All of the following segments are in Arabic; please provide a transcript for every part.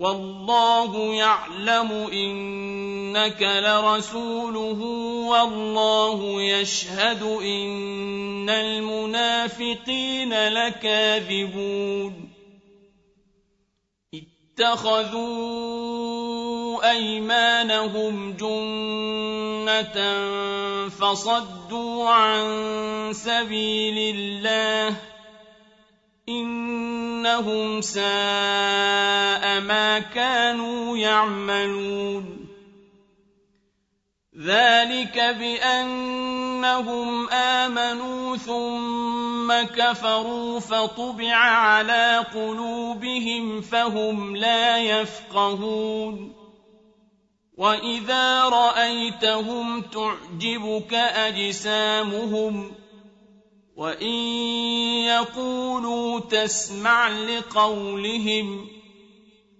والله يعلم إنك لرسوله والله يشهد إن المنافقين لكاذبون. اتخذوا أيمانهم جنة فصدوا عن سبيل الله إنهم ساء ما كانوا يعملون. ذلك بأنهم آمنوا ثم كفروا فطبع على قلوبهم فهم لا يفقهون. وإذا رأيتهم تعجبك أجسامهم وإن يقولوا تسمع لقولهم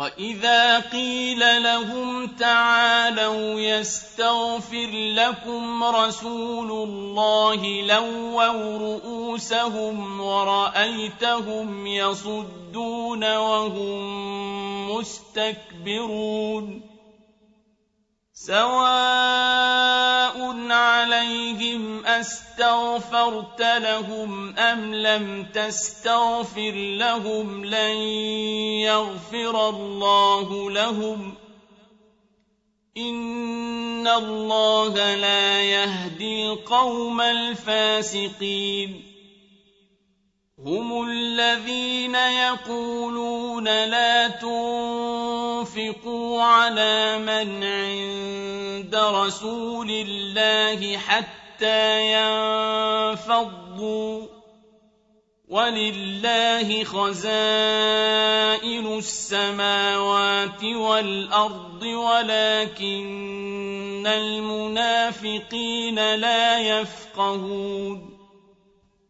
وإذا قيل لهم تعالوا يستغفر لكم رسول الله لووا رؤوسهم ورأيتهم يصدون وهم مستكبرون سواء عليهم أستغفرت لهم أم لم تستغفر لهم لن يغفر الله لهم إن الله لا يهدي القوم الفاسقين هم الذين يقولون لا تنفقوا على من عند رسول الله حتى ينفضوا ولله خزائن السماوات والأرض ولكن المنافقين لا يفقهون.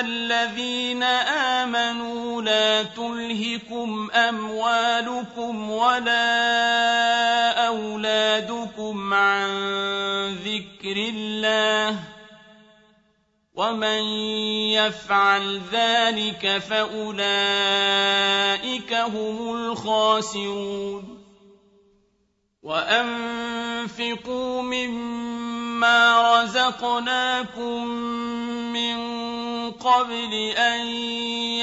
الذين آمنوا لا تلهكم أموالكم ولا أولادكم عن ذكر الله ومن يفعل ذلك فأولئك هم الخاسرون وأنفقوا مما رزقناكم قبل أن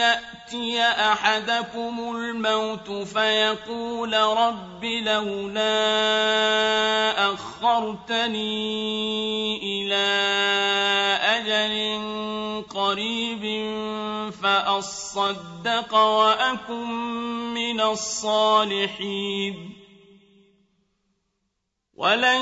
يأتي أحدكم الموت فيقول رب لولا أخرتني إلى أجل قريب فأصدق وأكن من الصالحين. ولن